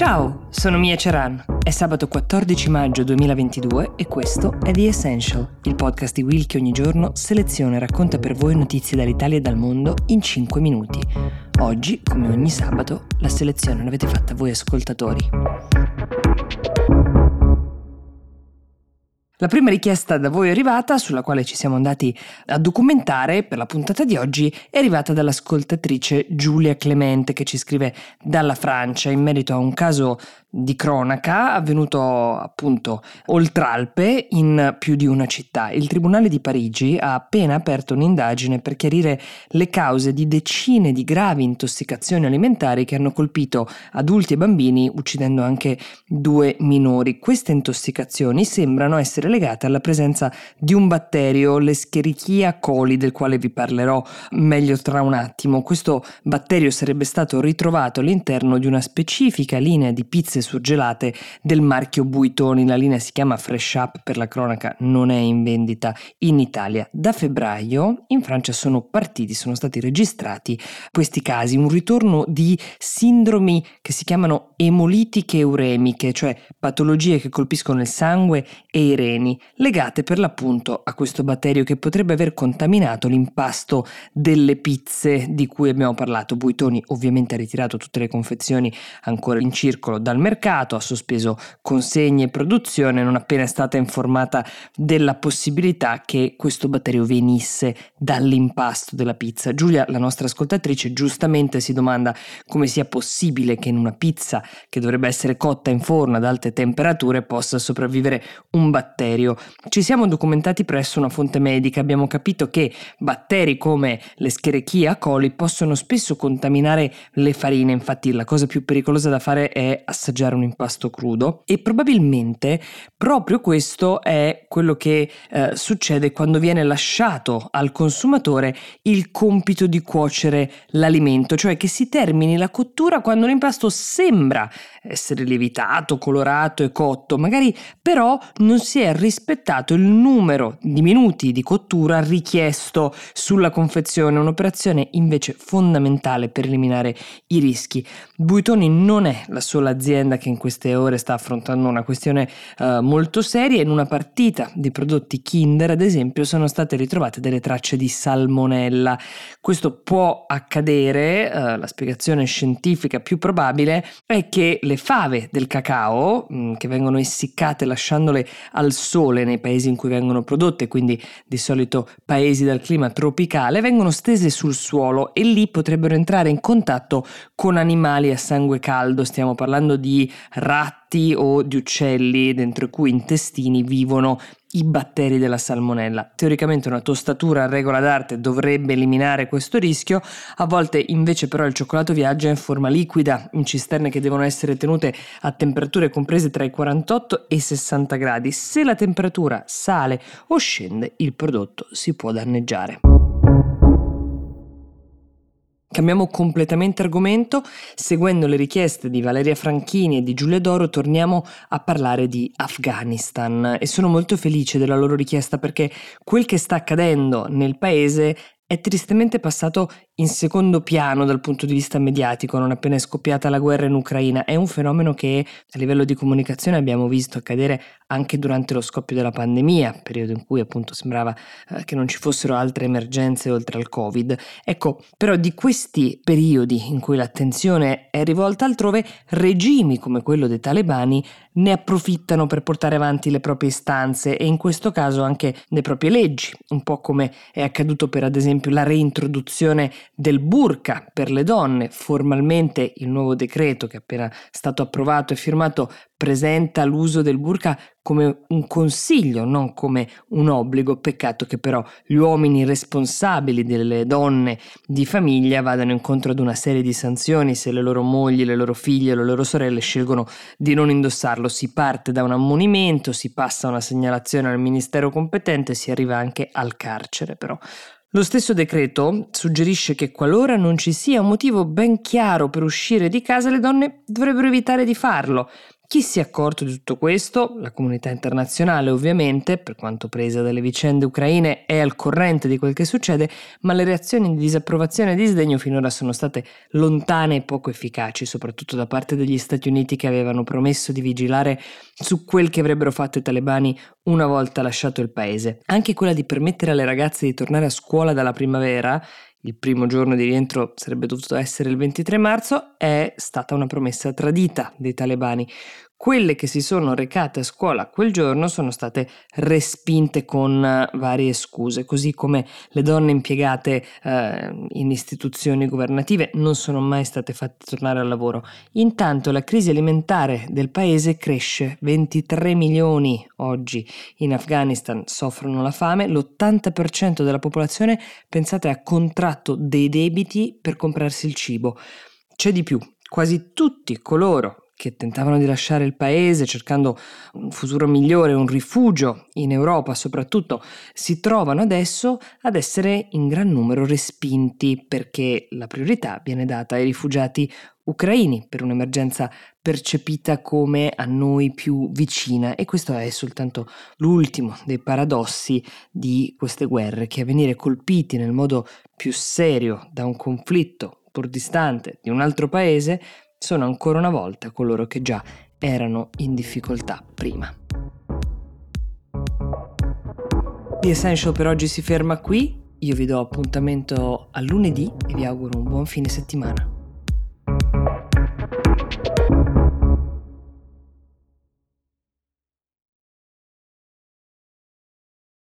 Ciao, sono Mia Ceran. È sabato 14 maggio 2022 e questo è The Essential, il podcast di Will che ogni giorno seleziona e racconta per voi notizie dall'Italia e dal mondo in 5 minuti. Oggi, come ogni sabato, la selezione l'avete fatta voi ascoltatori. La prima richiesta da voi arrivata, sulla quale ci siamo andati a documentare per la puntata di oggi, è arrivata dall'ascoltatrice Giulia Clemente che ci scrive dalla Francia in merito a un caso di cronaca avvenuto appunto oltre Alpe in più di una città. Il Tribunale di Parigi ha appena aperto un'indagine per chiarire le cause di decine di gravi intossicazioni alimentari che hanno colpito adulti e bambini, uccidendo anche due minori. Queste intossicazioni sembrano essere legate alla presenza di un batterio, l'Escherichia coli, del quale vi parlerò meglio tra un attimo. Questo batterio sarebbe stato ritrovato all'interno di una specifica linea di pizze pizze surgelate del marchio Buitoni. La linea si chiama Fresh Up per la cronaca, non è in vendita in Italia. Da febbraio in Francia sono partiti, sono stati registrati questi casi, un ritorno di sindromi che si chiamano emolitiche uremiche, cioè patologie che colpiscono il sangue e i reni, legate per l'appunto a questo batterio che potrebbe aver contaminato l'impasto delle pizze di cui abbiamo parlato. Buitoni ovviamente ha ritirato tutte le confezioni ancora in circolo dal mercato mercato, ha sospeso consegne e produzione non appena è stata informata della possibilità che questo batterio venisse dall'impasto della pizza. Giulia, la nostra ascoltatrice, giustamente si domanda come sia possibile che in una pizza che dovrebbe essere cotta in forno ad alte temperature possa sopravvivere un batterio. Ci siamo documentati presso una fonte medica, abbiamo capito che batteri come l'Escherichia coli possono spesso contaminare le farine, infatti la cosa più pericolosa da fare è assaggiare assaggiare un impasto crudo e probabilmente proprio questo è quello che eh, succede quando viene lasciato al consumatore il compito di cuocere l'alimento, cioè che si termini la cottura quando l'impasto sembra essere lievitato, colorato e cotto, magari però non si è rispettato il numero di minuti di cottura richiesto sulla confezione, un'operazione invece fondamentale per eliminare i rischi. Buitoni non è la sola azienda azienda che in queste ore sta affrontando una questione uh, molto seria. In una partita di prodotti Kinder, ad esempio, sono state ritrovate delle tracce di salmonella. Questo può accadere, uh, la spiegazione scientifica più probabile è che le fave del cacao, mh, mm, che vengono essiccate lasciandole al sole nei paesi in cui vengono prodotte, quindi di solito paesi dal clima tropicale, vengono stese sul suolo e lì potrebbero entrare in contatto con animali a sangue caldo. Stiamo parlando di ratti o di uccelli dentro i cui intestini vivono i batteri della salmonella. Teoricamente una tostatura a regola d'arte dovrebbe eliminare questo rischio, a volte invece però il cioccolato viaggia in forma liquida in cisterne che devono essere tenute a temperature comprese tra i 48 e i 60 gradi. Se la temperatura sale o scende, il prodotto si può danneggiare. Cambiamo completamente argomento, seguendo le richieste di Valeria Franchini e di Giulia Doro torniamo a parlare di Afghanistan. E sono molto felice della loro richiesta perché quel che sta accadendo nel paese è tristemente passato in secondo piano dal punto di vista mediatico non appena è scoppiata la guerra in Ucraina. È un fenomeno che a livello di comunicazione abbiamo visto accadere anche durante lo scoppio della pandemia, periodo in cui appunto sembrava eh, che non ci fossero altre emergenze oltre al Covid. Ecco, però di questi periodi in cui l'attenzione è rivolta altrove, regimi come quello dei talebani ne approfittano per portare avanti le proprie istanze e in questo caso anche le proprie leggi, un po' come è accaduto per ad esempio la reintroduzione del burka per le donne. Formalmente il nuovo decreto che è appena stato approvato e firmato presenta l'uso del burka come un consiglio, non come un obbligo. Peccato che però gli uomini responsabili delle donne di famiglia vadano incontro ad una serie di sanzioni se le loro mogli, le loro figlie, le loro sorelle scelgono di non indossarlo. Si parte da un ammonimento, si passa una segnalazione al ministero competente si arriva anche al carcere però. Lo stesso decreto suggerisce che qualora non ci sia un motivo ben chiaro per uscire di casa, le donne dovrebbero evitare di farlo. Chi si è accorto di tutto questo? La comunità internazionale ovviamente, per quanto presa dalle vicende ucraine, è al corrente di quel che succede, ma le reazioni di disapprovazione e di sdegno finora sono state lontane e poco efficaci, soprattutto da parte degli Stati Uniti che avevano promesso di vigilare su quel che avrebbero fatto i talebani una volta lasciato il paese. Anche quella di permettere alle ragazze di tornare a scuola dalla primavera il primo giorno di rientro sarebbe dovuto essere il 23 marzo, è stata una promessa tradita dei talebani. Quelle che si sono recate a scuola quel giorno sono state respinte con eh, varie scuse, così come le donne impiegate eh, in istituzioni governative non sono mai state fatte tornare al lavoro. Intanto la crisi alimentare del paese cresce, 23 milioni oggi in Afghanistan soffrono la fame, l'80% della popolazione pensate ha contratto dei debiti per comprarsi il cibo. C'è di più, quasi tutti coloro che tentavano di lasciare il paese cercando un futuro migliore, un rifugio in Europa soprattutto, si trovano adesso ad essere in gran numero respinti perché la priorità viene data ai rifugiati ucraini per un'emergenza percepita come a noi più vicina. E questo è soltanto l'ultimo dei paradossi di queste guerre che a venire colpiti nel modo più serio da un conflitto pur distante di un altro paese sono ancora una volta coloro che già erano in difficoltà prima. The Essential per oggi si ferma qui, io vi do appuntamento a lunedì e vi auguro un buon fine settimana.